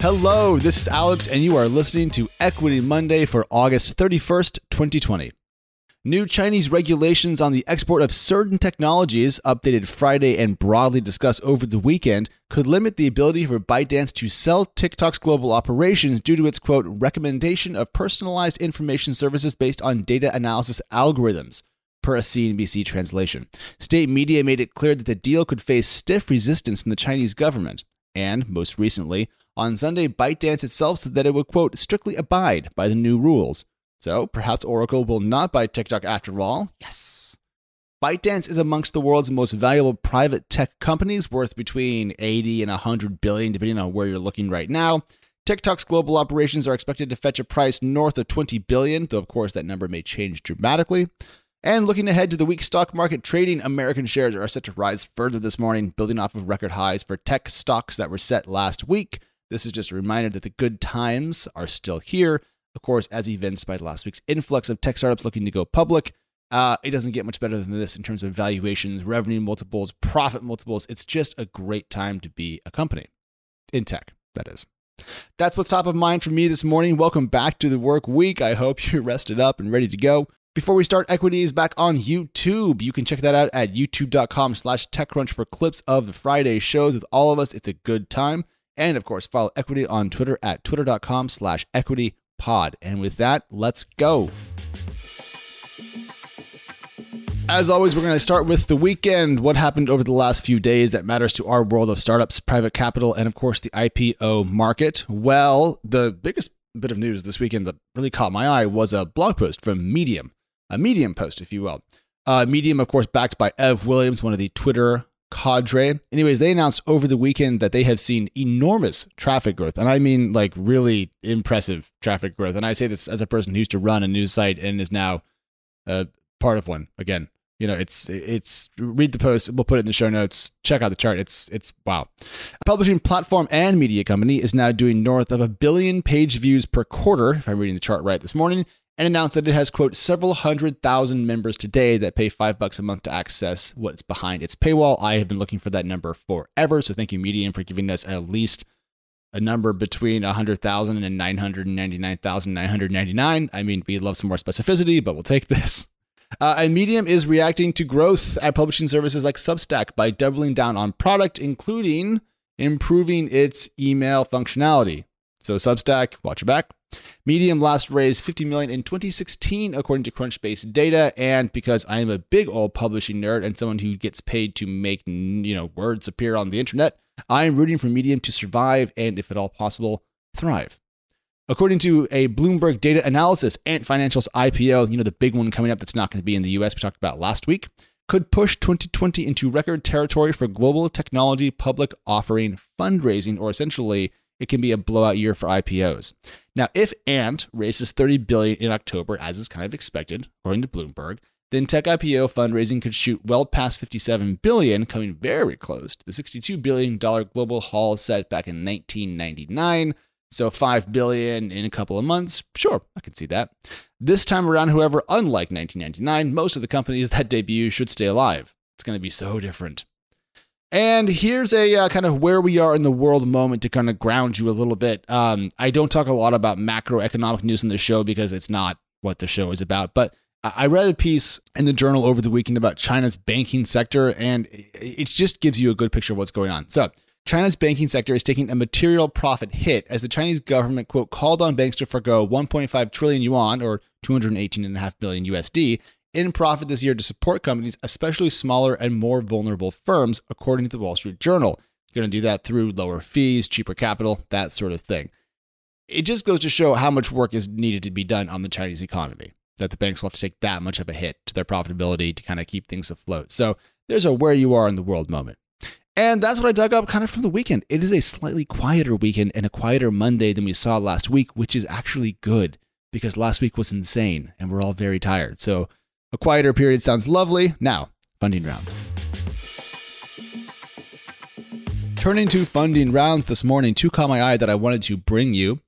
Hello, this is Alex, and you are listening to Equity Monday for August 31st, 2020. New Chinese regulations on the export of certain technologies, updated Friday and broadly discussed over the weekend, could limit the ability for ByteDance to sell TikTok's global operations due to its quote recommendation of personalized information services based on data analysis algorithms. Per a CNBC translation. State media made it clear that the deal could face stiff resistance from the Chinese government. And, most recently, on Sunday, ByteDance itself said that it would, quote, strictly abide by the new rules. So perhaps Oracle will not buy TikTok after all. Yes. ByteDance is amongst the world's most valuable private tech companies, worth between 80 and 100 billion, depending on where you're looking right now. TikTok's global operations are expected to fetch a price north of 20 billion, though of course that number may change dramatically. And looking ahead to the week stock market trading, American shares are set to rise further this morning, building off of record highs for tech stocks that were set last week. This is just a reminder that the good times are still here. Of course, as evinced by last week's influx of tech startups looking to go public, uh, it doesn't get much better than this in terms of valuations, revenue multiples, profit multiples. It's just a great time to be a company in tech, that is. That's what's top of mind for me this morning. Welcome back to the work week. I hope you're rested up and ready to go. Before we start, Equity is back on YouTube. You can check that out at youtube.com slash TechCrunch for clips of the Friday shows with all of us. It's a good time. And of course, follow Equity on Twitter at twitter.com slash equitypod. And with that, let's go. As always, we're going to start with the weekend. What happened over the last few days that matters to our world of startups, private capital, and of course the IPO market? Well, the biggest bit of news this weekend that really caught my eye was a blog post from Medium, a Medium post, if you will. Uh, Medium, of course, backed by Ev Williams, one of the Twitter cadre. Anyways, they announced over the weekend that they have seen enormous traffic growth. And I mean, like, really impressive traffic growth. And I say this as a person who used to run a news site and is now uh, part of one again you know it's it's read the post we'll put it in the show notes check out the chart it's it's wow a publishing platform and media company is now doing north of a billion page views per quarter if i'm reading the chart right this morning and announced that it has quote several hundred thousand members today that pay five bucks a month to access what's behind its paywall i have been looking for that number forever so thank you medium for giving us at least a number between 100,000 and 999,999. I mean, we'd love some more specificity, but we'll take this. Uh, and Medium is reacting to growth at publishing services like Substack by doubling down on product, including improving its email functionality. So Substack, watch your back. Medium last raised 50 million in 2016, according to Crunchbase data. And because I am a big old publishing nerd and someone who gets paid to make you know words appear on the internet, I am rooting for Medium to survive and, if at all possible, thrive. According to a Bloomberg data analysis, Ant Financial's IPO, you know, the big one coming up that's not going to be in the US, we talked about last week, could push 2020 into record territory for global technology public offering fundraising, or essentially, it can be a blowout year for IPOs. Now, if Ant raises 30 billion in October, as is kind of expected, according to Bloomberg, then tech IPO fundraising could shoot well past 57 billion, coming very close to the 62 billion dollar global haul set back in 1999 so 5 billion in a couple of months, sure, I can see that. This time around, however, unlike 1999, most of the companies that debut should stay alive. It's going to be so different. And here's a uh, kind of where we are in the world moment to kind of ground you a little bit. Um, I don't talk a lot about macroeconomic news in the show because it's not what the show is about. But I read a piece in the journal over the weekend about China's banking sector, and it just gives you a good picture of what's going on. So, China's banking sector is taking a material profit hit as the Chinese government, quote, called on banks to forego 1.5 trillion yuan or 218.5 billion USD in profit this year to support companies, especially smaller and more vulnerable firms, according to the Wall Street Journal. You're going to do that through lower fees, cheaper capital, that sort of thing. It just goes to show how much work is needed to be done on the Chinese economy, that the banks will have to take that much of a hit to their profitability to kind of keep things afloat. So there's a where you are in the world moment. And that's what I dug up kind of from the weekend. It is a slightly quieter weekend and a quieter Monday than we saw last week, which is actually good because last week was insane and we're all very tired. So a quieter period sounds lovely. Now, funding rounds. Turning to funding rounds this morning, two caught my eye that I wanted to bring you.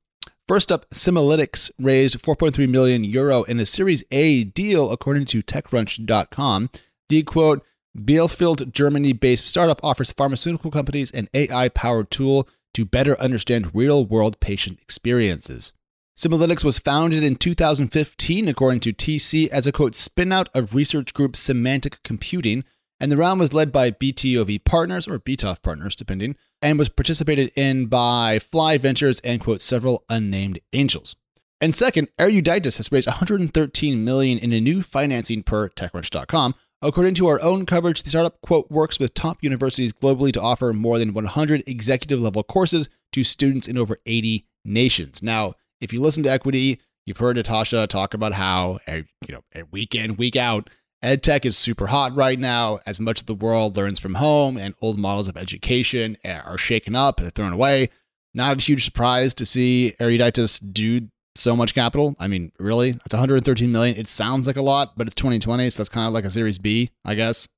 First up, Semalytix raised 4.3 million euro in a Series A deal, according to TechCrunch.com. The quote, Bielefeld, Germany based startup offers pharmaceutical companies an AI powered tool to better understand real world patient experiences. Semalytix was founded in 2015, according to TC, as a quote spinout of research group Semantic Computing, and the round was led by BTOV partners or BTOV partners, depending, and was participated in by Fly Ventures and quote several unnamed angels. And second, Eruditus has raised 113 million in a new financing per TechCrunch.com. According to our own coverage, the startup quote works with top universities globally to offer more than 100 executive level courses to students in over 80 nations. Now, if you listen to Equity, you've heard Natasha talk about how, eh, you know, eh, week in, week out, EdTech is super hot right now as much of the world learns from home and old models of education eh, are shaken up and thrown away. Not a huge surprise to see Eruditus do so much capital. I mean, really? It's 113 million. It sounds like a lot, but it's 2020, so that's kind of like a Series B, I guess.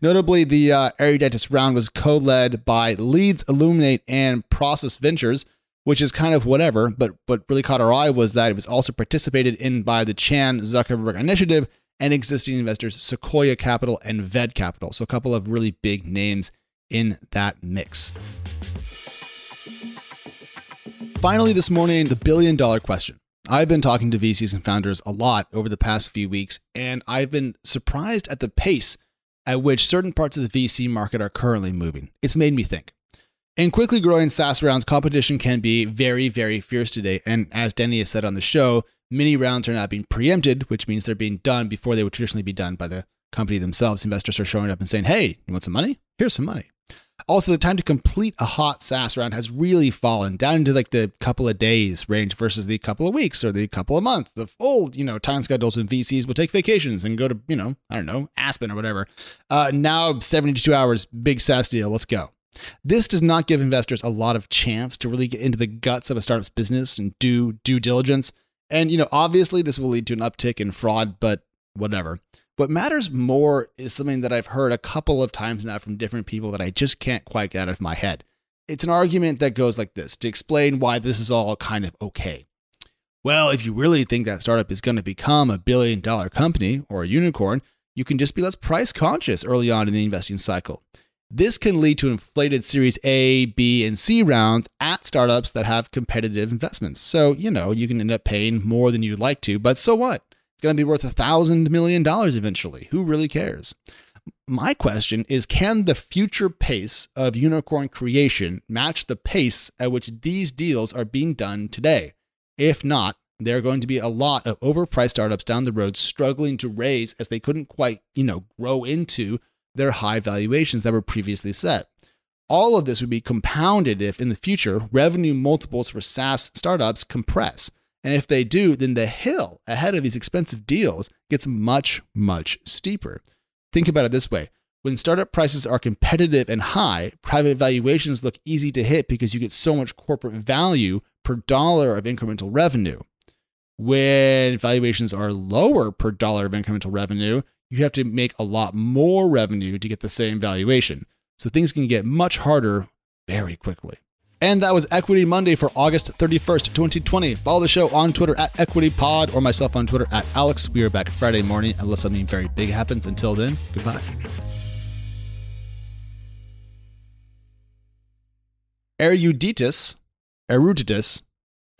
Notably, the uh, Eruditus round was co-led by Leeds Illuminate and Prosus Ventures, which is kind of whatever, but what really caught our eye was that it was also participated in by the Chan Zuckerberg Initiative and existing investors Sequoia Capital and Ved Capital. So a couple of really big names in that mix. Finally, this morning, the billion dollar question. I've been talking to VCs and founders a lot over the past few weeks, and I've been surprised at the pace at which certain parts of the VC market are currently moving. It's made me think. In quickly growing SaaS rounds, competition can be very, very fierce today. And as Danny has said on the show, many rounds are now being preempted, which means they're being done before they would traditionally be done by the company themselves. Investors are showing up and saying, hey, you want some money? Here's some money. Also, the time to complete a hot SaaS round has really fallen down into like the couple of days range versus the couple of weeks or the couple of months. The full, you know, time schedules in VCs will take vacations and go to, you know, I don't know, Aspen or whatever. Uh, now, 72 hours, big SaaS deal, let's go. This does not give investors a lot of chance to really get into the guts of a startup's business and do due diligence. And, you know, obviously this will lead to an uptick in fraud, but whatever. What matters more is something that I've heard a couple of times now from different people that I just can't quite get out of my head. It's an argument that goes like this to explain why this is all kind of okay. Well, if you really think that startup is going to become a billion dollar company or a unicorn, you can just be less price conscious early on in the investing cycle. This can lead to inflated Series A, B, and C rounds at startups that have competitive investments. So, you know, you can end up paying more than you'd like to, but so what? It's going to be worth a thousand million dollars eventually. Who really cares? My question is Can the future pace of unicorn creation match the pace at which these deals are being done today? If not, there are going to be a lot of overpriced startups down the road struggling to raise as they couldn't quite, you know, grow into their high valuations that were previously set. All of this would be compounded if in the future revenue multiples for SaaS startups compress. And if they do, then the hill ahead of these expensive deals gets much, much steeper. Think about it this way when startup prices are competitive and high, private valuations look easy to hit because you get so much corporate value per dollar of incremental revenue. When valuations are lower per dollar of incremental revenue, you have to make a lot more revenue to get the same valuation. So things can get much harder very quickly. And that was Equity Monday for August 31st, 2020. Follow the show on Twitter at EquityPod or myself on Twitter at Alex. We are back Friday morning unless something very big happens. Until then, goodbye. Eruditus, eruditus,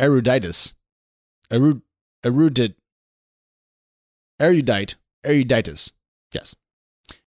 eruditus, erud, erudit, erudite, eruditus. Yes.